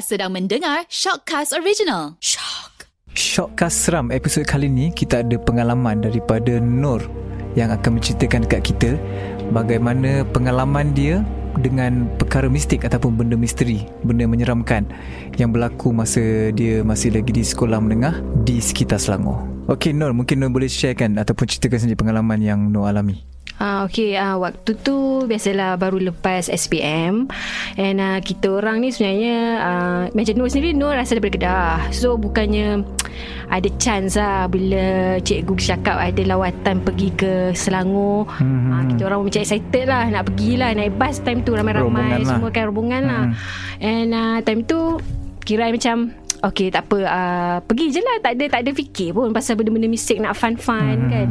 Sedang mendengar Shockcast Original. Shock. Shockcast Seram episod kali ni kita ada pengalaman daripada Nur yang akan menceritakan dekat kita bagaimana pengalaman dia dengan perkara mistik ataupun benda misteri, benda menyeramkan yang berlaku masa dia masih lagi di sekolah menengah di sekitar Selangor. Okey Nur, mungkin Nur boleh sharekan ataupun ceritakan sendiri pengalaman yang Nur alami. Ah okay, ah waktu tu biasalah baru lepas SPM and uh, kita orang ni sebenarnya uh, macam Nur sendiri Nur asal daripada Kedah. So bukannya ada chance lah bila cikgu cakap ada lawatan pergi ke Selangor. Hmm. Uh, kita orang macam excited lah nak pergi lah naik bas time tu ramai-ramai semua lah. kan rombongan lah. Hmm. And uh, time tu kira macam Okay tak apa uh, Pergi je lah Tak ada tak ada fikir pun Pasal benda-benda mistik Nak fun-fun hmm. kan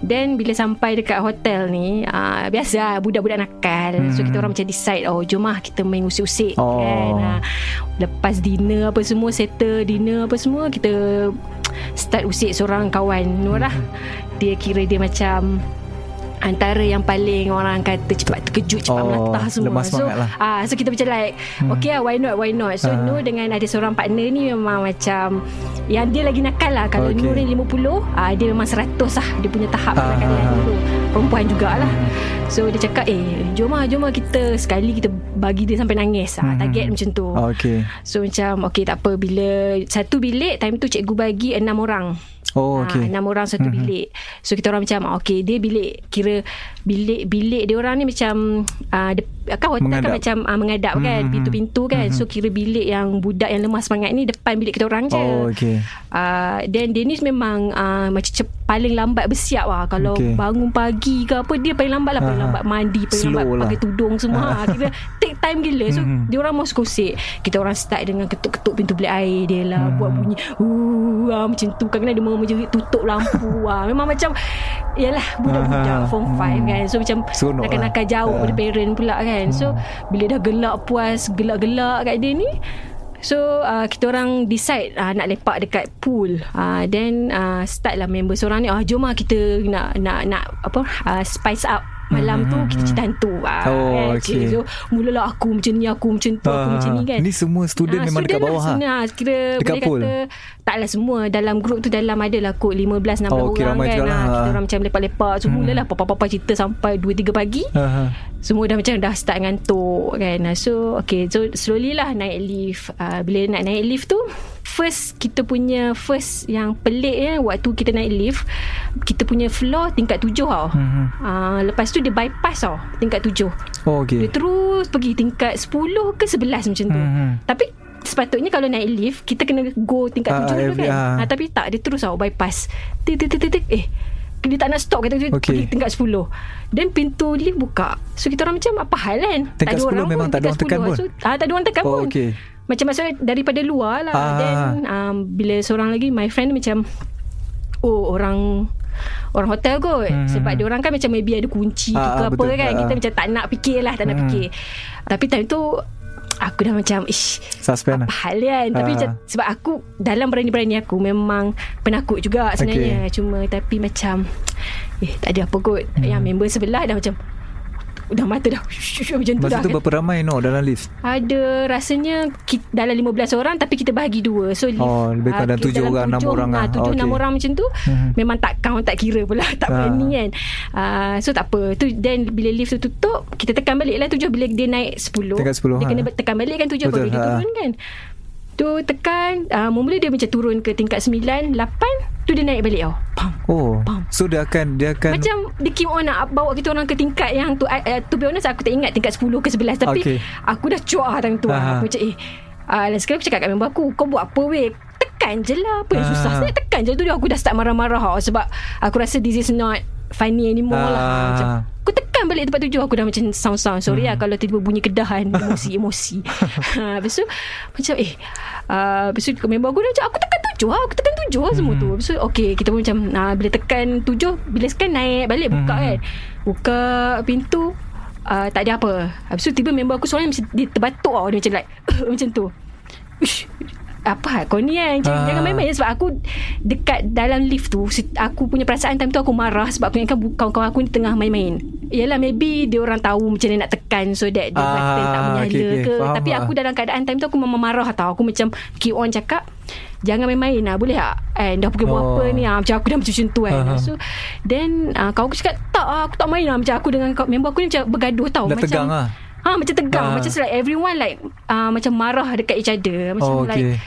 Then bila sampai Dekat hotel ni uh, Biasa lah Budak-budak nakal hmm. So kita orang macam decide Oh jom lah Kita main usik-usik oh. kan uh, Lepas dinner Apa semua Settle dinner Apa semua Kita Start usik seorang kawan Nur lah hmm. Dia kira dia macam antara yang paling orang kata cepat terkejut cepat oh, melatah semua so lah. ah so kita macam like hmm. okay lah why not why not so uh. Nur dengan ada seorang partner ni memang macam yang dia lagi nakal lah kalau okay. Nur ni 50 ah dia memang 100 lah dia punya tahap uh. nakal dulu perempuan jugalah hmm. so dia cakap eh jom lah jom lah kita sekali kita bagi dia sampai nangis ah hmm. target macam tu okay. so macam okay tak apa bila satu bilik time tu cikgu bagi enam orang Oh, okay. Ha, enam orang satu mm-hmm. bilik. So kita orang macam okay dia bilik kira bilik bilik dia orang ni macam uh, de, kan hotel mengadap. kan macam uh, mengadap mm-hmm. kan pintu-pintu kan. Mm-hmm. So kira bilik yang budak yang lemah semangat ni depan bilik kita orang je. Oh, okay. Uh, then Dennis memang uh, macam cep, paling lambat bersiap lah kalau okay. bangun pagi ke apa dia paling lambat lah paling lambat mandi paling Slow lambat lah. pakai tudung semua. kira take time gila. So mm-hmm. dia orang mau skosik. Kita orang start dengan ketuk-ketuk pintu bilik air dia lah mm-hmm. buat bunyi uh, macam tu kan dia mau menjerit tutup lampu ah memang macam yalah budak-budak form 5 kan so macam nak kena lah. jauh uh. parent pula kan so hmm. bila dah gelak puas gelak-gelak kat dia ni So uh, kita orang decide uh, nak lepak dekat pool. Uh, then uh, start lah member seorang ni. Ah uh, jom lah kita nak nak nak apa uh, spice up Malam tu kita cerita hantu ah, Oh kan? okay So mulalah aku macam ni Aku macam tu Aku macam ni kan Ni semua student ha, memang student dekat bawah lah, ha? Kira dekat boleh pool. kata Taklah semua Dalam grup tu Dalam ada lah kot 15-16 oh, okay, orang kan lah. Kita orang macam lepak-lepak So hmm. mulalah Papa-papa cerita Sampai 2-3 pagi uh-huh. Semua dah macam Dah start ngantuk kan So okay So slowly lah naik lift uh, Bila nak naik lift tu first kita punya first yang pelik ya waktu kita naik lift kita punya floor tingkat tujuh tau. Mm-hmm. Uh, lepas tu dia bypass tau tingkat tujuh. Oh okay. Dia terus pergi tingkat sepuluh ke sebelas macam tu. Mm-hmm. Tapi sepatutnya kalau naik lift kita kena go tingkat uh, tujuh dulu kan. Uh. Uh, tapi tak dia terus tau bypass. Tik tik tik tik eh dia tak nak stop kata okay. pergi tingkat 10 dan pintu lift buka so kita orang macam apa hal kan tingkat tak ada 10 orang memang pun, tak ada orang tekan pun so, ah, tak ada orang tekan oh, pun okay. Macam maksudnya daripada luar lah. Ah. Then um, bila seorang lagi my friend macam oh orang orang hotel kot hmm. sebab dia orang kan macam maybe ada kunci ah, ke apa kan. Ah. Kita macam tak nak fikir lah, tak nak hmm. fikir. Tapi time tu aku dah macam ish Suspend apa lah. hal kan tapi macam, sebab aku dalam berani-berani aku memang penakut juga sebenarnya okay. cuma tapi macam eh tak ada apa kot hmm. yang member sebelah dah macam Dah mata dah. Macam tu Masa dah tu berapa ramai no Dalam lift? Ada rasanya kita, Dalam 15 orang Tapi kita bahagi dua. So lift Oh lebih kurang uh, 7 orang 6 orang lah. 7 6 orang macam tu hmm. Memang tak count Tak kira pula Tak uh. berani kan? Uh, So tak apa. Tu, Then bila lift tu tutup Kita tekan balik lah 7 Bila dia naik 10 Tekan 10 Dia ha. kena tekan balik kan 7 Baru dia turun kan Tu tekan uh, Mula dia macam turun ke tingkat 9 8 Tu dia naik balik tau Pam Oh Pam. So dia akan Dia akan Macam Dia keep on nak Bawa kita orang ke tingkat yang tu uh, To be honest Aku tak ingat tingkat 10 ke 11 Tapi okay. Aku dah cuak lah time tu uh-huh. Aku macam eh uh, sekarang aku cakap kat member aku Kau buat apa weh Tekan je lah Apa yang uh. susah Saya tekan je tu Aku dah start marah-marah tau Sebab Aku rasa this is not Funny anymore uh. lah Macam Aku tekan balik tempat tujuh Aku dah macam sound-sound. Sorry lah hmm. lah Kalau tiba-tiba bunyi kedahan Emosi-emosi ha, Lepas tu Macam eh uh, Lepas tu member aku dah macam Aku tekan tujuh lah Aku tekan tujuh lah semua tu. Hmm. Lepas tu okay Kita pun macam uh, Bila tekan tujuh Bila sekan naik balik Buka hmm. kan. Buka pintu uh, Tak ada apa. Lepas tu tiba member aku macam Dia terbatuk tau. Dia macam like Macam tu. Ush, apa kau ni kan Jangan, Ah. jangan main-main Sebab aku Dekat dalam lift tu Aku punya perasaan time tu Aku marah Sebab aku ingatkan Kawan-kawan aku ni tengah main-main Yelah maybe Dia orang tahu Macam mana nak tekan So that Dia Ah, tak menyala okay, okay. ke Faham Tapi lah. aku dalam keadaan time tu Aku memang marah tau Aku macam Keep on cakap Jangan main-main lah Boleh tak eh, Dah pukul Oh. berapa ni ah, Macam aku dah macam tu kan Aha. So Then uh, Kawan aku cakap Tak aku tak main lah Macam aku dengan kau- member aku ni Macam bergaduh tau Dah macam, tegang lah. Ha macam tegang Ah. Macam like everyone like uh, Macam marah dekat each other Macam Oh, like okay.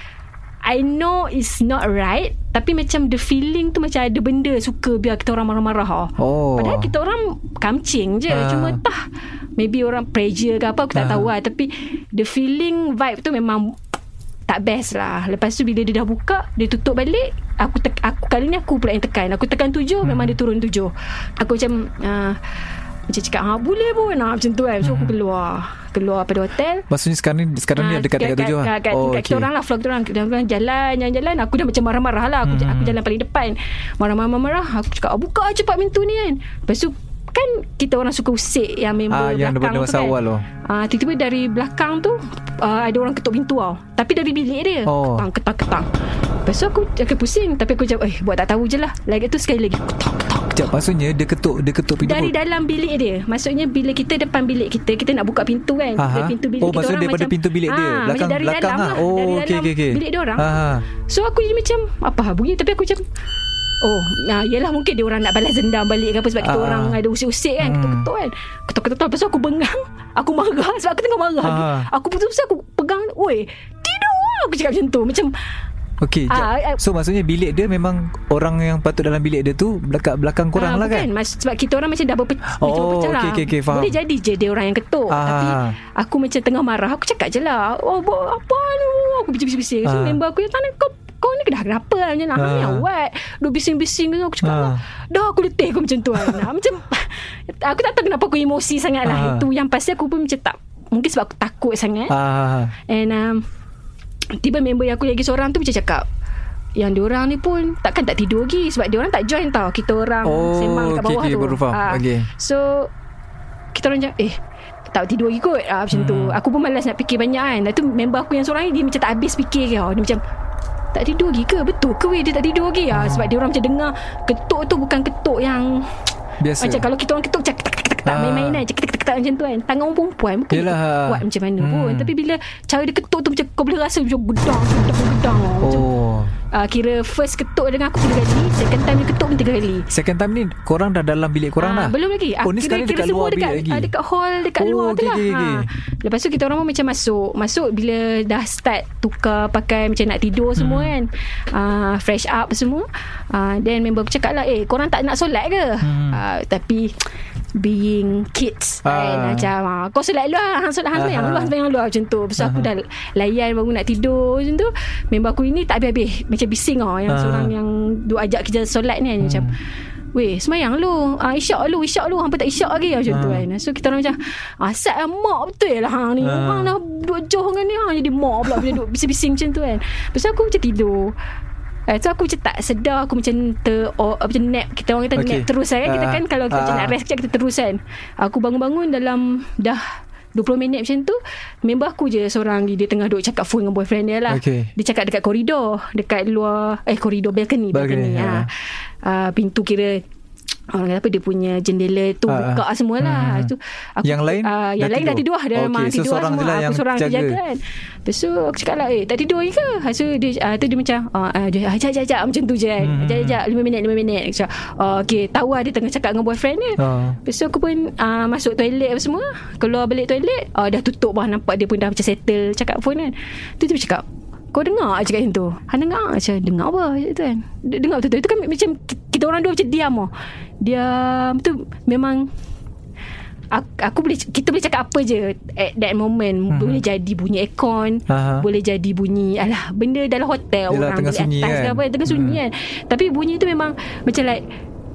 I know it's not right Tapi macam the feeling tu Macam ada benda Suka biar kita orang marah-marah Oh. Padahal kita orang Kamcing je Ah. Cuma tah Maybe orang pressure ke apa Aku tak Ah. tahu lah Tapi The feeling vibe tu memang tak best lah Lepas tu bila dia dah buka Dia tutup balik Aku tek, aku kali ni aku pula yang tekan Aku tekan tujuh Hmm. Memang dia turun tujuh Aku macam uh, Macam cakap ha, Boleh pun. Nah, Macam tu kan. So aku keluar Keluar pada hotel. Maksudnya sekarang ni Sekarang ni Ah, dekat dekat tujuh kat, lah? kat, Oh kita orang lah Vlog kita orang Kita orang jalan Jalan-jalan Aku dah macam marah-marah lah. Aku, Hmm. aku jalan paling depan. Marah-marah-marah Aku cakap "Ah, Buka cepat pintu ni kan. Lepas tu Kan kita orang suka usik Yang member Ah, yang belakang tu kan. awal tu. Ah, Tiba-tiba dari belakang tu uh, Ada orang ketuk pintu tau. Tapi dari bilik dia. Oh. Ketang ketang ketang. Lepas tu aku Aku pusing. Tapi aku jawab Eh buat tak tahu je lah. Lagi tu sekali lagi. Ketak Sekejap maksudnya Dia ketuk Dia ketuk pintu dari pun. dalam bilik dia Maksudnya bila kita depan bilik kita Kita nak buka pintu kan Aha. Dari pintu bilik Oh, kita maksudnya orang daripada macam, pintu bilik dia. Ah, Belakang- dari belakang dalam lah. lah Oh, Dari okey, dalam okey, okey. bilik dia orang Aha. So aku jadi macam Apa bunyi Tapi aku macam Oh nah, Yelah mungkin dia orang nak balas dendam balik ke apa Sebab kita Ah. orang ada usik-usik kan Hmm. Ketuk-ketuk kan Ketuk-ketuk Lepas tu aku bengang Aku marah Sebab aku tengah marah Ah. Aku putus aku pegang Oi Tidur Aku cakap macam tu Macam Okey Ah, ah. So maksudnya bilik dia Memang Orang yang patut dalam bilik dia tu Belakang, belakang korang Ah, lah kan. Mas, sebab kita orang macam dah Oh, berpecah lah. okey, okey, okey, faham. Boleh jadi je dia orang yang ketuk. Ah. Tapi aku macam tengah marah. Aku cakap je lah. Oh, bo- apa ni? Oh, Aku bising-bising. So, Ah. member aku yang tanya, kau kau ni dah kenapa lah macam nak Ah. ah. what Duk bising-bising Aku cakap Ah. ah. Dah aku letih aku macam tu kan Ah, Macam Aku tak tahu kenapa aku emosi sangat Ah. lah Itu yang pasti aku pun macam tak Mungkin sebab aku takut sangat Ah, And um, Tiba member yang aku lagi seorang tu macam cakap yang diorang ni pun takkan tak tidur lagi sebab diorang tak join tau kita orang Oh, sembang kat bawah okey, tu. baru faham. Ah, Okey. So kita orang macam eh tak tidur lagi kot ah, macam tu. Hmm. Aku pun malas nak fikir banyak kan. Lepas tu member aku yang seorang ni dia macam tak habis fikir ke. Dia macam tak tidur lagi ke? Betul ke weh dia tak tidur lagi? Ah, sebab dia orang macam dengar ketuk tu bukan ketuk yang Biasa macam kalau kita orang ketuk macam ketak ketak ketak Ah. main-main kan ketak ketak ketak macam tu kan tangan orang perempuan bukan Yelah. dia kuat macam mana Hmm. pun tapi bila cara dia ketuk tu macam kau boleh rasa macam gedang gedang gedang macam Oh uh, kira first ketuk dengan aku tiga kali second time dia ketuk pun tiga kali Second time ni Korang dah dalam bilik korang Ah, dah Belum lagi Oh ni sekarang dekat luar bilik dekat, lagi ah, Dekat hall Dekat Oh, luar tu okey, lah okey, okey. ha. Lepas tu kita orang pun macam masuk Masuk bila dah start Tukar pakai Macam nak tidur semua Hmm. kan uh, Fresh up semua uh, Then member aku cakap lah Eh korang tak nak solat ke Hmm. uh, Tapi Being kids. Ah. kan, Macam ah, Kau solat luar Hang solat hang Ah. sembahyang luar Sembahyang luar macam tu. Lepas tu aku dah Layan baru nak tidur Macam tu. Member aku ini tak habis-habis. Macam bising tau Yang Ah. seorang yang Duk ajak kita solat ni kan Macam Weh semayang lu. Ah, Isyak lu Isyak lu. Hampa tak isyak lagi Macam tu Ah. kan. So kita orang macam Asal lah mak betul lah hang ni. Ah. Hang dah duduk jauh dengan ni Hang jadi mak pula Bila duduk bising-bising macam tu kan. Lepas tu aku macam tidur Eh, so aku macam tak sedar Aku macam ter oh, Macam nap Kita orang kata Okey. nap terus kan Kita Ah. kan Kalau kita macam Ah. nak rest kejap Kita terus kan Aku bangun-bangun dalam Dah 20 minit macam tu Member aku je seorang Dia tengah duduk cakap phone dengan boyfriend dia lah Okey. Dia cakap dekat koridor Dekat luar Eh koridor balcony Balcony, Balcony, ha. ha. Uh, Pintu kira Orang kata apa Dia punya jendela tu ah. Buka semua lah Hmm. tu, aku, Yang lain uh, Yang dah lain dah tidur? tidur Dia Okey, memang so tidur seorang semua Aku yang seorang jaga. terjaga kan Lepas tu aku cakap lah Eh tak tidur lagi ke Lepas tu dia, uh, tu dia macam uh, uh, dia, Ajak ajak ajak Macam tu je kan Hmm. Ajak ajak 5 minit 5 minit Aku cakap oh, Okay tahu lah dia tengah cakap dengan boyfriend dia Oh. Lepas tu aku pun uh, Masuk toilet apa semua Keluar balik toilet uh, Dah tutup bah Nampak dia pun dah macam settle Cakap phone kan Tu dia cakap kau dengar tak cakap macam tu Han dengar Macam dengar apa tu kan Dengar betul-betul Itu kan macam ki- Kita orang dua macam diam oh. Diam tu Memang Aku, aku boleh kita boleh cakap apa je at that moment Mhm. boleh jadi bunyi aircon Aha. boleh jadi bunyi alah benda dalam hotel Yelah, orang tengah sunyi atas kan? apa tengah sunyi Hmm. kan tapi bunyi tu memang macam like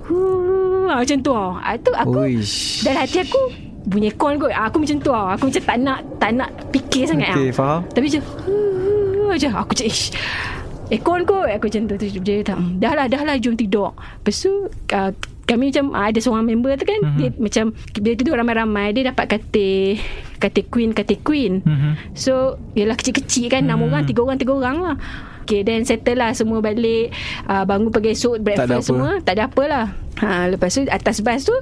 huh, macam tu ah Ah, tu aku Uish. dalam hati aku bunyi aircon kot Ah, aku macam tu ah aku macam tak nak tak nak fikir sangat Okey ah. faham Tapi macam Macam aku macam Ish Aircon kot. Aku macam tu dia tak. "Hmm, Dah lah dah lah jom tidur. Lepas tu uh, kami macam ah, ada seorang member tu kan Mhm. dia macam bila tidur ramai-ramai dia dapat katil katil queen katil queen. Mhm. So Yelah kecil-kecil kan Enam Hmm. orang Tiga orang Tiga orang lah. Okay then settle lah Semua balik. Uh, Bangun pagi esok Tak Breakfast apa. semua. Tak ada apa lah ha, Lepas tu atas bas tu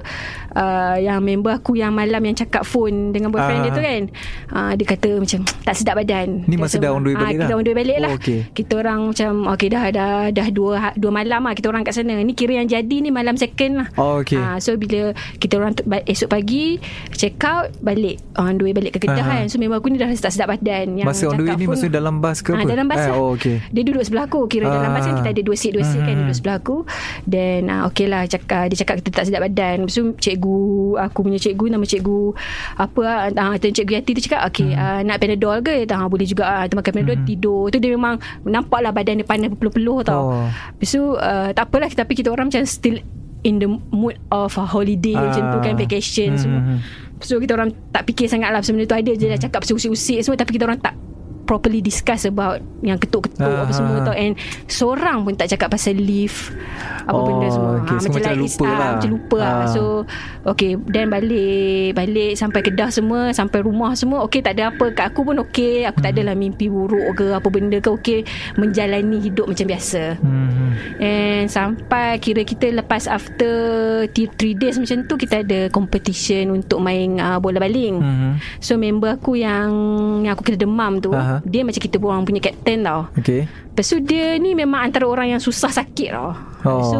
uh, Yang member aku Yang malam yang cakap phone Dengan boyfriend Ah. dia tu kan uh, Dia kata macam Tak sedap badan Ni masa dah on the way ah, balik Kita lah? on the way balik lah Oh, okay. Kita orang macam Okay dah dah, dah dua, ha- dua malam lah Kita orang kat sana Ni kira yang jadi ni Malam second lah Oh, okay. Ah, so bila kita orang esok pagi check out balik on the way balik ke Kedah Aha. kan. So member aku ni dah tak sedap badan yang Masa on the way ni Masa dalam bas ke Ah, apa dalam bas Eh, lah. Oh okay Dia duduk sebelah aku Kira dalam bas kan Ah. Kita ada dua seat Dua seat kan Mhm. Duduk sebelah aku Then uh, okay lah cakap, Dia cakap kita tak sedap badan Lepas tu cikgu Aku punya cikgu Nama cikgu Apa uh, Cikgu Yati tu cakap Okay Mhm. uh, nak panadol ke uh, Boleh juga uh, Kita makan panadol Tidur Tu dia memang Nampak lah badan dia panas Peluh-peluh tau Oh. Lepas tu uh, Tak apalah Tapi kita orang macam still In the mood of a holiday Ah. Macam tu kan Vacation semua Mhm. So kita orang tak fikir sangat lah benda tu ada je dah cakap pasal usik-usik semua Tapi kita orang tak properly discuss about yang ketuk-ketuk Ah, apa semua ah. tau and seorang pun tak cakap pasal leave apa Oh, benda semua okay. So, macam like lupa is- ah, lah. macam lupa lah Ah. so okay then balik balik sampai Kedah semua sampai rumah semua okay tak ada apa kat aku pun okay aku Hmm. tak adalah mimpi buruk ke apa benda ke okay menjalani hidup macam biasa Mhm. And sampai kira kita lepas after 3 days macam tu kita ada competition untuk main uh, bola baling. Mhm. So member aku yang yang aku kena demam tu, Aha. dia macam kita orang punya captain tau. Okay Lepas tu dia ni memang antara orang yang susah sakit tau. Oh. So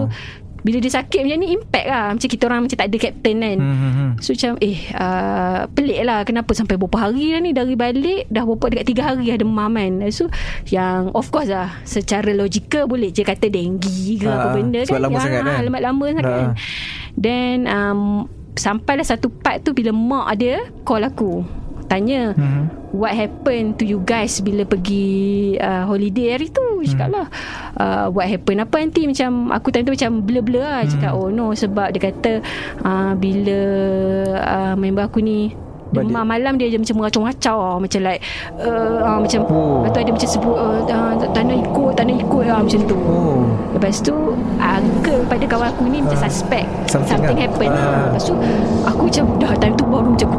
bila dia sakit macam ni impact lah Macam kita orang macam tak ada captain kan Mhm. So macam eh uh, Pelik lah Kenapa sampai berapa hari dah ni Dari balik Dah berapa dekat 3 hari dah demam kan So yang Of course lah Secara logikal Boleh je kata denggi ke Ah, Apa benda sebab kan lama Yang, sangat ah, kan? Lama, lama sangat Ah. kan Then um, Sampailah satu part tu Bila mak dia Call aku Tanya Mhm. What happened to you guys Bila pergi uh, Holiday hari tu Cakap Hmm. lah uh, What happened Apa nanti Macam Aku time tu macam Blur-blur lah Cakap Hmm. oh no Sebab dia kata uh, Bila uh, Member aku ni. Demam malam dia je macam meracau-racau lah. Macam like uh, uh, Macam Oh. Tu ada macam sebut uh, uh, Tak nak ikut Tak nak ikut lah Macam tu Oh Lepas tu Uncle pada kawan aku ni Macam Ah. suspect Something Something, lah. happen Ah. lah Lepas tu Aku macam Dah time tu baru macam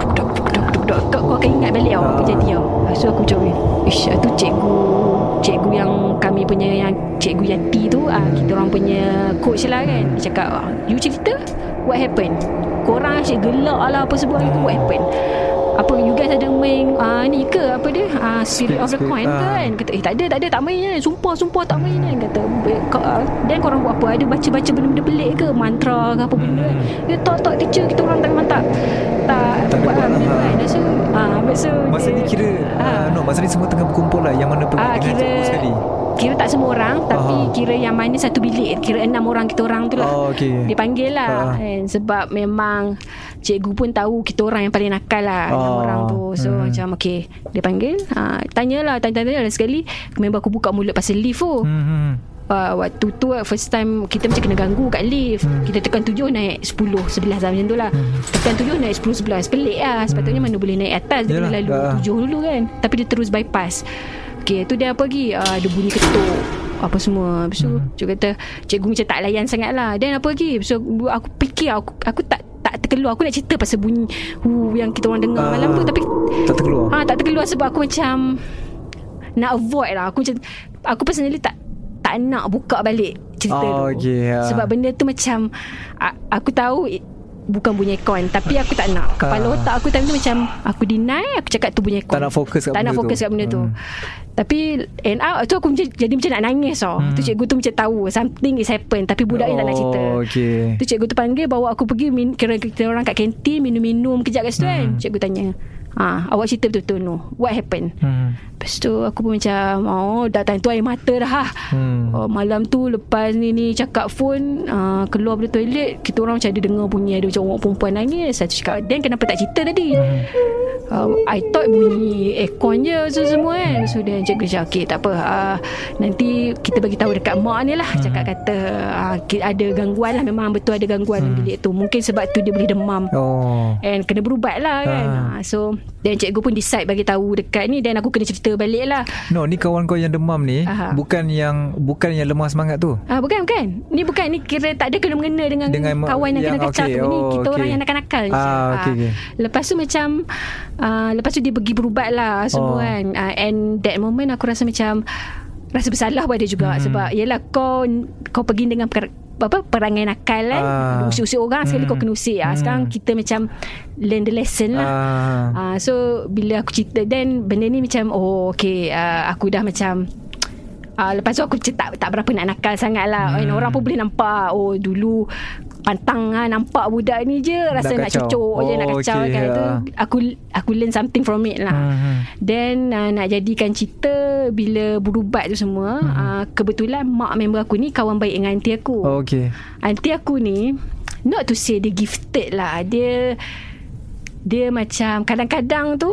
Kau, akan ingat balik tau Apa Ah. jadi tau Lepas tu aku macam Ish tu cikgu Cikgu yang kami punya Yang cikgu Yati tu ah, Kita orang punya Coach lah kan. Dia cakap ah, You cerita? What happened Korang asyik gelak lah Apa sebab itu What happened apa you guys ada main uh, ni ke? Apa dia? Uh, spirit, Spirit- of the spirit, coin ke ah. kan? Kata eh tak ada tak ada tak main kan? Sumpah sumpah tak main kan? Kata "Eh, kau, uh, dan korang buat apa? Ada baca-baca benda-benda pelik ke? Mantra ke apa benda? Kan dia tak tak teacher kita orang tak memang tak tak, buat buat lah benda kan? so, uh, so Masa dia- ni kira Ah. uh, No masa ni semua tengah berkumpul lah. Yang mana pergi Ah, dengan kira cikgu sekali Kira tak semua orang Tapi Aha. kira yang mana satu bilik. Kira enam orang kita orang tu lah. Oh okay Dia panggil lah. Ah. kan, Sebab memang Cikgu pun tahu Kita orang yang paling nakal lah Enam Oh. orang tu. So Hmm. macam okay Dia panggil. Ha, Tanyalah Tanya-tanya lah sekali. Member aku buka mulut pasal lift tu. Hmm, hmm. uh, Waktu tu first time Kita macam kena ganggu kat lift. Hmm. Kita tekan tujuh Naik sepuluh Sebelas lah macam tu lah. Tekan tujuh Naik sepuluh sebelas. Pelik lah. Sepatutnya mana boleh naik atas Dia Hmm. Yalah, kena lalu. Ah. tujuh dulu kan. Tapi dia terus bypass Okay tu dia apa lagi uh, Dia bunyi ketuk apa semua Lepas tu Hmm. Cikgu kata Cikgu macam tak layan sangat lah Dan apa lagi So aku fikir Aku, aku tak tak terkeluar Aku nak cerita pasal bunyi hu, Yang kita orang dengar Ah, malam tu Tapi Tak terkeluar Ah tak terkeluar sebab aku macam nak avoid lah. Aku macam aku personally tak tak nak buka balik cerita Oh, tu. okay, ah. Sebab benda tu macam aku tahu bukan bunyi aircon tapi aku tak nak. Kepala Ah. otak aku time tu macam aku deny aku cakap tu bunyi aircon. Tak nak fokus kat tak benda nak tu. fokus kat benda tu. Hmm. Tapi end up tu aku macam, jadi macam nak nangis tau. Hmm. Tu cikgu tu macam tahu something is happen tapi budak ni tak nak cerita. Oh okay Tu cikgu tu panggil bawa aku pergi min, kira kita orang kat kantin minum-minum kejap kat situ kan. Hmm. Cikgu tanya, "Ah, awak cerita betul-betul no. What happened?" hmm. Lepas tu aku pun macam Oh dah time tu air mata dah. Ha. Hmm. Oh, malam tu lepas ni ni cakap phone uh, Keluar dari toilet Kita orang macam ada dengar bunyi Ada macam orang perempuan nangis. Satu cakap Dan kenapa tak cerita tadi? Um, I thought bunyi aircon je so, semua kan So dia cakap Okay tak apa. Uh, Nanti kita bagi tahu dekat mak ni lah Cakap kata. Uh, Ada gangguan lah Memang betul ada gangguan dalam bilik tu. Mungkin sebab tu dia boleh demam. Oh. And kena berubat lah kan? Ha. So Dan cikgu pun decide bagi tahu dekat ni Dan aku kena cerita balik lah No ni kawan kau yang demam ni Aha. Bukan yang Bukan yang lemah semangat tu Ah bukan bukan. Ni bukan ni kira tak ada kena mengena dengan, Dengan kawan yang, yang- kena kacau okey, tu. Ni oh, kita okey. orang yang nakal-nakal je. Ah, okey, okey. Lepas tu macam uh, lepas tu dia pergi berubat lah semua Oh. kan. Uh, and that moment aku rasa macam rasa bersalah pada juga hmm. sebab yelah kau kau pergi dengan per, apa perangai nakal kan. Ah. Usik-usik orang sekali Hmm. kau kena usik. Ah, sekarang Hmm. kita macam learn the lesson lah. ah. Uh, so bila aku cerita then benda ni macam oh okay uh, aku dah macam uh, lepas tu aku macam tak tak berapa nak nakal sangat lah. Hmm. orang pun boleh nampak oh dulu pantang lah nampak budak ni je rasa Nak nak cucuk je nak Oh, kacau okay, kan tu ya. aku aku learn something from it lah. Hmm. Then uh, nak jadikan cerita bila berubat tu semua hmm. uh, kebetulan mak member aku ni kawan baik dengan aunty aku. Oh, okay Aunty aku ni Not to say dia gifted lah Dia Dia macam Kadang-kadang tu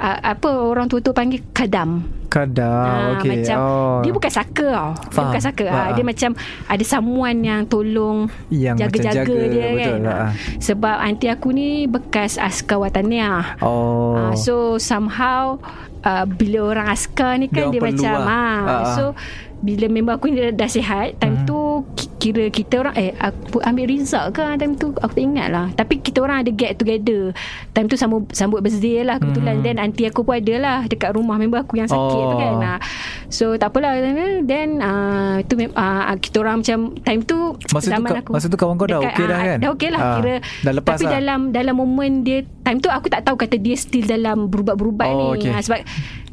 uh, Apa orang tua tu panggil Kadam Kadar Ah, okay. Macam oh. Dia bukan saka tau Dia Faham. bukan saka ah, Dia macam Ada someone yang tolong Yang Jaga-jaga jaga, dia betul kan lah. Ah, Sebab aunty aku ni Bekas askar wataniah Oh Ah, so somehow uh, bila orang askar ni kan Dia dia, macam lah. ah. Ah, ah. so bila member aku ni dah, dah sihat time Hmm. tu ki- kira kita orang eh aku ambil result ke time tu aku tak ingat lah tapi kita orang ada get together time tu sambut sambut birthday lah kebetulan Hmm. then aunty aku pun ada lah dekat rumah member aku yang sakit Oh. tu kan ah. so tak apalah then uh, tu ah, kita orang macam time tu Masa tu zaman ka- aku masa tu kawan kau dah okey dah ah, kan? dah okey lah Ah, kira dah lepas tapi lah. dalam dalam momen dia time tu aku tak tahu kata dia still dalam berubat-berubat Oh, ni okey. Ah, sebab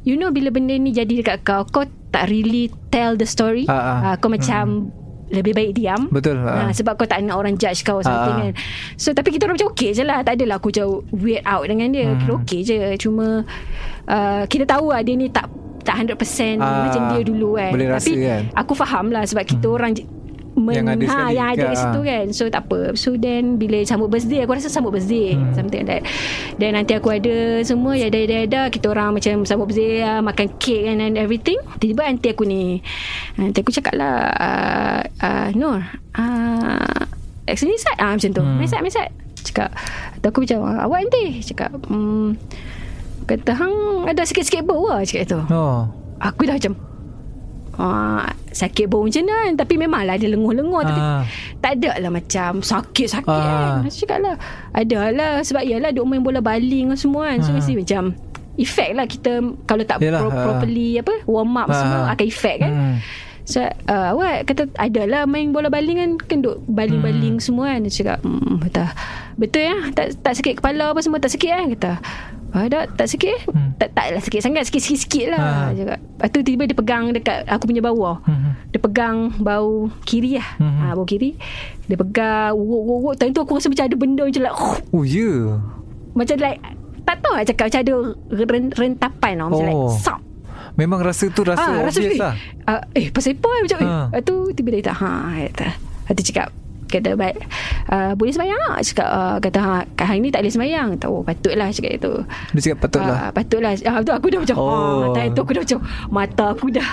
you know bila benda ni jadi dekat kau kau tak really tell the story Ah, ah. Ah, kau macam lebih baik diam Betul Ah, ah. sebab kau tak nak orang judge kau something Ah, ah. kan so tapi kita orang macam okey je lah tak adalah aku jauh weird out dengan dia Hmm. kira okey je cuma uh, kita tahu lah dia ni tak tak 100% Ah, macam dia dulu kan boleh rasa tapi kan? aku faham lah sebab kita Hmm. orang men, Yang ada ha, yang ada kat situ ah. kan. So tak apa. So then bila sambut birthday aku rasa sambut birthday. Hmm. something like that. Then nanti aku ada semua ya ada ada kita orang macam sambut birthday ah, makan cake and, and everything. Tiba-tiba aunty aku ni nanti aku cakap lah uh, uh, Nur uh, actually Sat. Ah, macam tu. Hmm. Mesat Mesat cakap tu aku macam awak aunty? Cakap hmm, kata hang ada sikit-sikit bau lah. Cakap tu Oh. Aku dah macam Ah, sakit bau macam kan Tapi memanglah dia lenguh-lenguh Tapi Ah. tak ada lah macam Sakit-sakit Ah. kan Saya cakap lah Ada lah Sebab yalah Duk main bola baling semua kan So Ah. mesti macam Effect lah kita Kalau tak Yalah, pro- properly Apa Warm up Ah. semua Akan effect kan Hmm. So uh, awak kata Adalah main bola baling kan Kan duk baling-baling semua kan Dia cakap hmm, Betul Betul ya tak, tak sakit kepala apa semua Tak sakit kan Kata Ah, tak, tak sakit Hmm. tak, tak lah sakit sangat Sikit-sikit lah Ah. Cakap Lepas tu tiba dia pegang Dekat aku punya bawah Hmm. dia pegang bau kiri lah. Mhm. Ha, bau kiri. Dia pegang urut-urut. Time tu aku rasa macam ada benda macam like, Oh ya yeah. macam like, tak tahu nak cakap macam ada ren, rentapan tau. Macam Oh. like, sap. Memang rasa tu rasa rasa obvious eh, lah Uh, eh, pasal apa? Macam, eh. Ha. Lepas tu tiba dia ha. Lepas tu cakap, kata baik uh, boleh sembahyang tak cakap uh, kata ha, kat hari ni tak boleh sembahyang kata oh patutlah cakap itu Dia cakap patutlah Ah, patutlah ah, tu aku dah macam Oh. oh. ah, time tu aku dah macam mata aku dah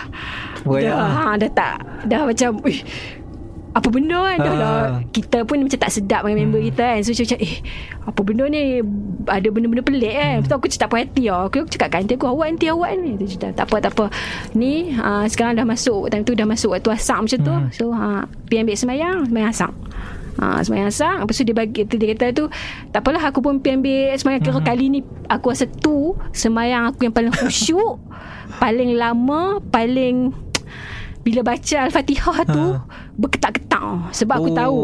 Wayang. dah, ha, dah tak dah macam eh, apa benda kan? Dah Ah. lah kita pun macam tak sedap dengan member kita kan. So macam eh apa benda ni? Ada benda-benda pelik kan? Hmm. aku macam tak puas hati lah. aku, aku cakap aunty aku awak aunty awak ni. Dia cakap tak apa tak apa. Ni uh, sekarang dah masuk time tu dah masuk waktu asam macam tu. Hmm. so ha, pergi ambil sembahyang sembahyang asam. Ha, sembahyang asam. Lepas tu dia bagi Dia kata tu Tak apalah aku pun pergi ambil Sembahyang kira Hmm. kali ni Aku rasa tu Sembahyang aku yang paling khusyuk Paling lama Paling Bila baca Al-Fatihah tu Ha. Berketak-ketak Sebab aku Oh, tahu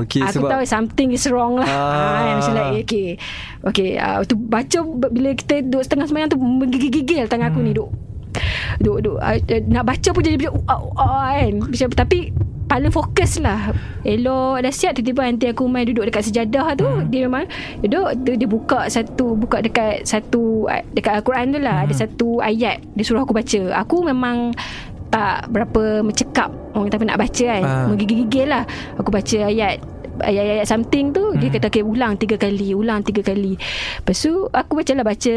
okay, Aku sebab- tahu something is wrong lah Ah. ah. Macam like Okay Okay uh, tu Baca Bila kita duduk setengah sembahyang tu Menggigil-gigil tangan aku Hmm. ni Duk Duk, duk uh, Nak baca pun jadi macam uh, uh, kan macam, Tapi Paling fokus lah Elok dah siap Tiba-tiba nanti aku main Duduk dekat sejadah tu Hmm. Dia memang Duduk dia, dia buka satu Buka dekat satu Dekat Al-Quran tu lah Hmm. Ada satu ayat Dia suruh aku baca Aku memang tak berapa mencekap orang kata nak baca kan Ah. menggigil-gigil lah aku baca ayat ayat-ayat something tu hmm. dia kata okay, ulang tiga kali ulang tiga kali lepas tu aku baca lah baca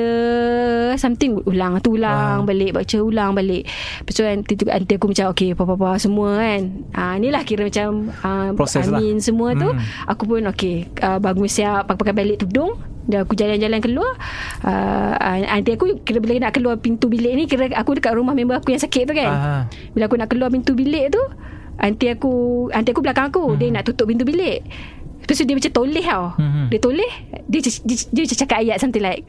something ulang tu ulang Ah. balik baca ulang balik lepas tu nanti, nanti aku macam okay apa-apa semua kan ah, ni lah kira macam ah, Proses lah. amin semua tu Hmm. aku pun okay uh, bangun siap pakai-pakai balik tudung Dan aku jalan-jalan keluar uh, Aunty aku Kira bila nak keluar pintu bilik ni Kira aku dekat rumah member aku yang sakit tu kan Aha. Bila aku nak keluar pintu bilik tu Aunty aku Aunty aku belakang aku hmm. Dia nak tutup pintu bilik Lepas tu dia macam toleh tau Mhm. Dia toleh Dia, dia, dia, dia macam cakap ayat something like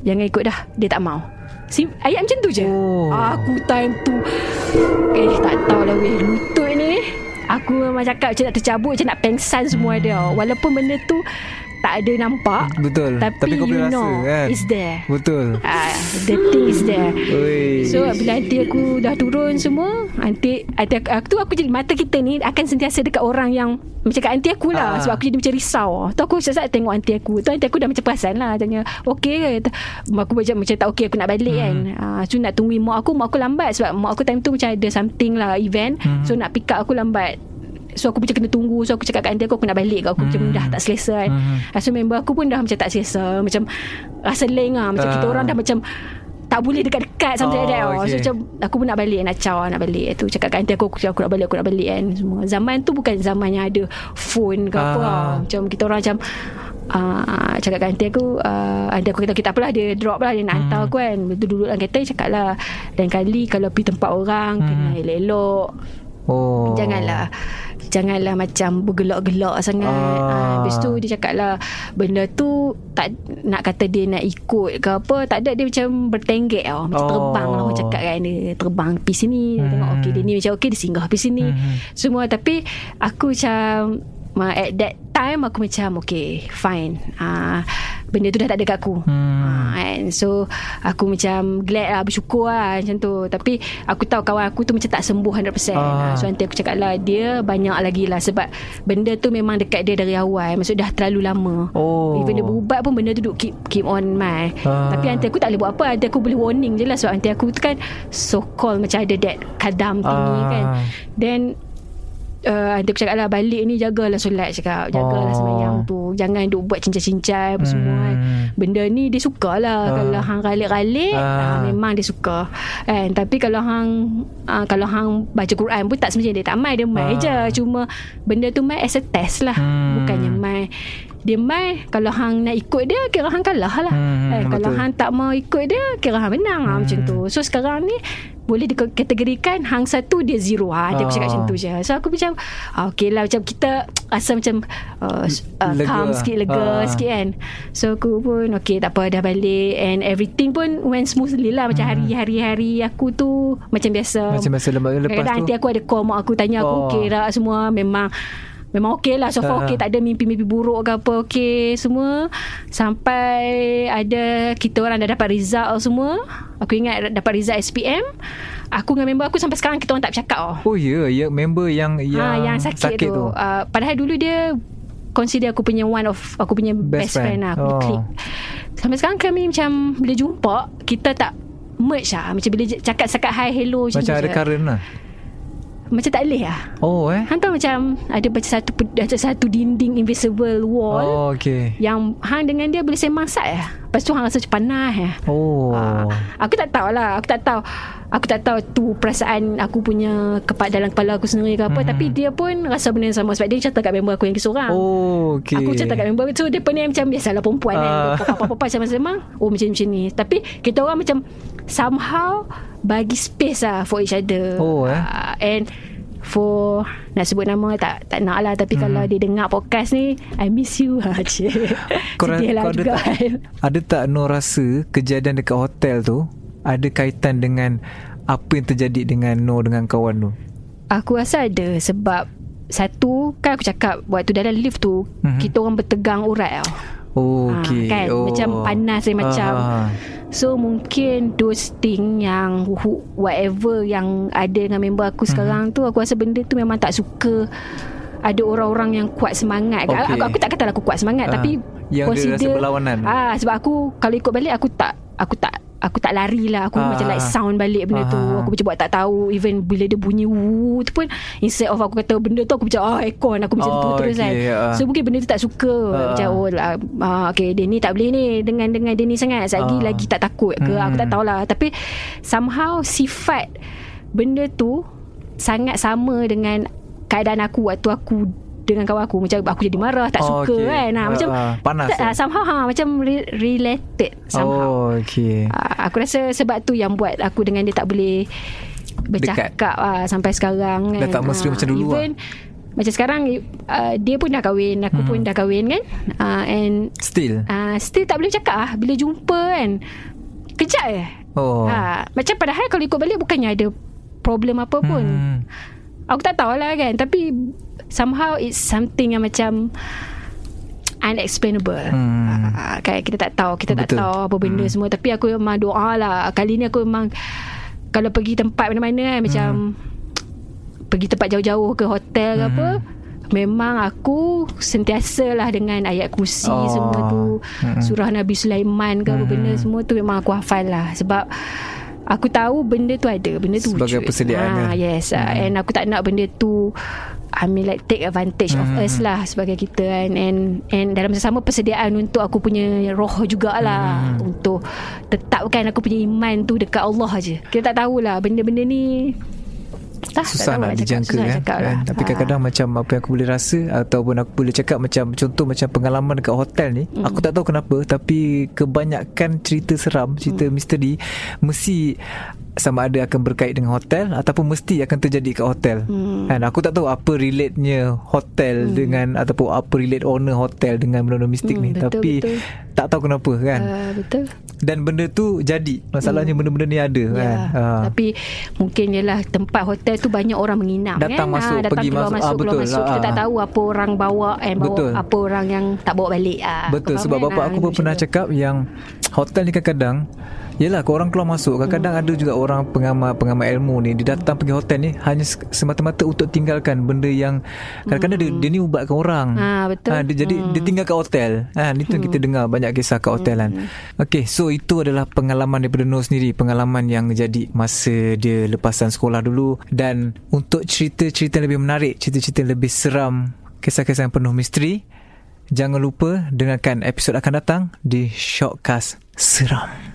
Jangan ikut dah Dia tak mau Sim, ayat macam tu je Oh. Aku time tu Eh tak tahulah weh Lutut ni Aku memang cakap macam nak tercabut Macam nak pengsan semua Hmm. dia Walaupun benda tu Tak ada nampak. Betul. Tapi, Tapi kau boleh you rasa know kan? It's there. Betul. Ah, The thing is there. Oi. So bila aunty aku dah turun semua Aunty, aunty aku, tu aku jadi Mata kita ni akan sentiasa dekat orang yang Macam kat aunty aku lah. Ah. Sebab aku jadi macam risau. Tu aku sesat tengok aunty aku. Tu aunty aku dah macam perasan lah. Tanya Okay ke? Aku macam, macam tak okay Aku nak balik Hmm. kan. Ah, So nak tungguin mak aku Mak aku lambat Sebab mak aku time tu macam ada something lah Event. Hmm. So nak pick up aku lambat So aku macam kena tunggu. So aku cakap kat aunty aku Aku nak balik Aku macam Hmm. dah tak selesa kan Hmm. So member aku pun dah macam tak selesa. Macam Rasa leng lah Macam Ah. kita orang dah macam tak boleh dekat-dekat Something like that. Oh, oh, So okay. macam Aku pun nak balik Nak caw nak balik. Tu cakap kat aunty aku Aku, aku nak balik Aku nak balik kan semua. Zaman tu bukan zaman yang ada Phone ke apa Ah. tau. Macam kita orang macam uh, Cakap kat aunty aku uh, Aunty aku kata Okay tak apalah Dia drop lah Dia nak hantar aku kan. Lepas tu duduk dalam kereta dia Cakap lah. Lain kali Kalau pergi tempat orang Kena elok-elok. Oh. Janganlah Janganlah macam bergelak-gelak sangat Ah. ah. Habis tu dia cakap lah Benda tu tak Nak kata dia nak ikut ke apa Tak ada dia macam bertenggek tau Macam Oh. terbang lah Orang cakap kan Dia terbang pergi sini Dia Hmm. tengok okay dia ni macam okay Dia singgah pergi sini Hmm. Semua tapi Aku macam At that time Aku macam Okay fine. Ah, Benda tu dah tak ada kat aku. Hmm. Ah, kan So Aku macam Glad lah Bersyukur lah Macam tu. Tapi Aku tahu kawan aku tu Macam tak sembuh 100% Ah. ah. So nanti aku cakap lah Dia banyak lagi lah. Sebab Benda tu memang dekat dia Dari awal. Maksud dah terlalu lama. Oh. Even dia berubat pun Benda tu duk keep, keep on my Ah. Tapi nanti aku tak boleh buat apa. Nanti aku boleh warning je lah. Sebab nanti aku tu kan So called macam ada that Kadam tinggi Ah. kan. Then Uh, aku cakap lah Balik ni jagalah solat Cakap Jagalah Oh. semayang tu Jangan duk buat cincai-cincai Apa semua kan Hmm. Benda ni dia suka lah Ah. Kalau hang ralik-ralik Ah. ah. Memang dia suka kan? Tapi kalau hang ah, Kalau hang baca Quran pun Tak semestinya dia tak mai Dia mai Ah. je Cuma Benda tu mai as a test lah Hmm. Bukannya mai Dia mai Kalau hang nak ikut dia Kira hang kalah lah. Hmm, eh, Kalau hang tak mau ikut dia Kira hang menang. Lah Hmm. Macam tu. So sekarang ni boleh dikategorikan hang satu dia zero. Ha dia Ah. cakap macam tu je. So aku macam ah, okay lah. Macam kita rasa macam uh, uh, Lega. calm lah. sikit lega Ah. sikit kan. So aku pun okay tak apa. Dah balik. And everything pun went smoothly lah. Macam hari-hari-hari aku tu macam biasa. Hmm. Macam biasa lepas, tu? nanti aku ada call mak aku tanya aku Oh. okay tak semua. Memang Memang okey lah So far Ah. okey Tak ada mimpi-mimpi buruk ke apa Okey semua Sampai Ada Kita orang dah dapat result semua Aku ingat dapat result SPM Aku dengan member aku Sampai sekarang kita orang tak bercakap oh. Oh ya ya member yang yang, ha, yang sakit, tu, tu. Uh, Padahal dulu dia Consider aku punya One of Aku punya best, Best friend, friend. lah Aku Oh. clique Sampai sekarang kami macam Bila jumpa Kita tak Merge lah Macam bila cakap Cakap hi hello Macam tu ada je. current lah. Macam tak boleh lah Oh eh. Hang tahu macam Ada macam satu Ada satu dinding Invisible wall Oh okay. Yang hang dengan dia Boleh sembang sat ya. Lepas tu hang rasa macam panas ya. Oh. Ah, aku tak tahu lah Aku tak tahu Aku tak tahu tu perasaan Aku punya kepada Dalam kepala aku sendiri ke apa. Mhm. Tapi dia pun Rasa benda yang sama. Sebab dia cerita kat member aku yang seorang Oh okay. Aku cerita kat member So dia pun ni macam Biasalah perempuan kan. Ah. Papa-papa sama-sama Oh macam-macam ni. Tapi kita orang macam Somehow Bagi space lah For each other. Oh, eh. Ah, And For Nak sebut nama Tak tak nak lah. Tapi Hmm. kalau dia dengar podcast ni I miss you. Ha, Cik. Sedih lah kau ada juga. tak, ada tak Nur rasa kejadian dekat hotel tu ada kaitan dengan apa yang terjadi dengan Nur dengan kawan tu? Aku rasa ada Sebab Satu Kan aku cakap Waktu dalam lift tu Mhm. Kita orang bertegang urat tau Oh, Ah, okay. kan? oh. Macam panas dia, macam- Ah. So mungkin those thing yang who- whatever yang ada dengan member aku Mhm. sekarang tu aku rasa benda tu memang tak suka ada orang-orang yang kuat semangat. Okay. Aku, aku tak katalah aku kuat semangat Ah, tapi yang dia rasa berlawanan. Ah sebab aku kalau ikut balik aku tak aku tak aku tak lari lah Aku Ah. macam like sound balik benda tu Ah. Aku macam buat tak tahu Even bila dia bunyi woo tu pun Instead of aku kata benda tu Aku macam ah aircon Aku macam Oh, tu terus kan okay, ah. So mungkin benda tu tak suka Ah. Macam oh lah ah, Okay dia ni tak boleh ni Dengan dengan dia ni sangat Lagi Ah. lagi tak takut ke Hmm. Aku tak tahulah Tapi Somehow sifat Benda tu Sangat sama dengan Keadaan aku Waktu aku dengan kawan aku macam aku jadi marah tak Oh, suka okay. kan ha, Ah, macam ah, panas, tak, eh? ah, somehow ha, macam re- related somehow Oh okay Ah, aku rasa sebab tu yang buat aku dengan dia tak boleh bercakap ah, sampai sekarang kan. Dah tak mesra Ah, macam dulu Even macam sekarang uh, dia pun dah kahwin, aku Hmm. pun dah kahwin kan. Uh, and Still uh, still tak boleh cakap ah bila jumpa kan. Kejap je. Oh Ha, macam padahal kalau ikut balik bukannya ada problem apa pun. Hmm. Aku tak tahulah kan Tapi Somehow it's something yang macam Unexplainable Hmm. Ah, kan Kita tak tahu Kita tak Betul. tahu Apa benda Hmm. semua Tapi aku memang doa lah Kali ni aku memang Kalau pergi tempat mana-mana kan Macam Pergi tempat jauh-jauh ke hotel ke Hmm. apa Memang aku sentiasa lah dengan ayat kursi Oh. semua tu Hmm. Surah Nabi Sulaiman ke apa Hmm. benda semua tu memang aku hafal lah Sebab aku tahu benda tu ada Benda tu Sebagai wujud persediaan, Ah, kan? Yes hmm. And aku tak nak benda tu I mean like take advantage hmm. of us lah sebagai kita kan and and dalam masa sama persediaan untuk aku punya roh jugalah hmm. untuk tetapkan aku punya iman tu dekat Allah aja. Kita tak tahulah benda-benda ni tak, Susah nak dijangka susah kan? cakap kan? lah. Tapi Ah. kadang-kadang macam Apa yang aku boleh rasa Ataupun aku boleh cakap Macam contoh macam pengalaman Dekat hotel ni Hmm. Aku tak tahu kenapa Tapi Kebanyakan cerita seram Cerita Hmm. misteri Mesti Sama ada akan berkait dengan hotel Ataupun mesti akan terjadi kat hotel Hmm. kan? Aku tak tahu apa relate-nya Hotel dengan Ataupun apa relate owner hotel Dengan benda-benda mistik Hmm, ni betul, Tapi betul. Tak tahu kenapa kan Ah, betul. Dan benda tu jadi Masalahnya benda-benda ni ada Ya, kan Ah. Tapi mungkin ialah tempat hotel tu banyak orang menginap Datang kan. masuk, datang pergi keluar masuk. masuk, Ah, keluar betul. masuk. Kita Ah, tak ah. tahu apa orang bawa and bawa Betul. apa orang yang tak bawa balik. Ah, Betul sebab faham bapak kan? aku pun Ah, pernah cakap yang hotel ni kadang-kadang Yelah kau orang keluar masuk Kadang-kadang Hmm. ada juga orang pengamal pengamal ilmu ni Dia datang pergi hotel ni Hanya se- semata-mata untuk tinggalkan Benda yang Kadang-kadang dia, dia ni ubatkan orang. Ah, betul. ha, dia, Jadi dia tinggal kat hotel. Ha, Itu yang kita dengar Banyak kisah kat hotel kan. Okay so itu adalah pengalaman daripada Nur sendiri Pengalaman yang jadi Masa dia lepasan sekolah dulu. Dan untuk cerita-cerita lebih menarik Cerita-cerita lebih seram Kisah-kisah yang penuh misteri Jangan lupa dengarkan episod akan datang di Shockcast Seram.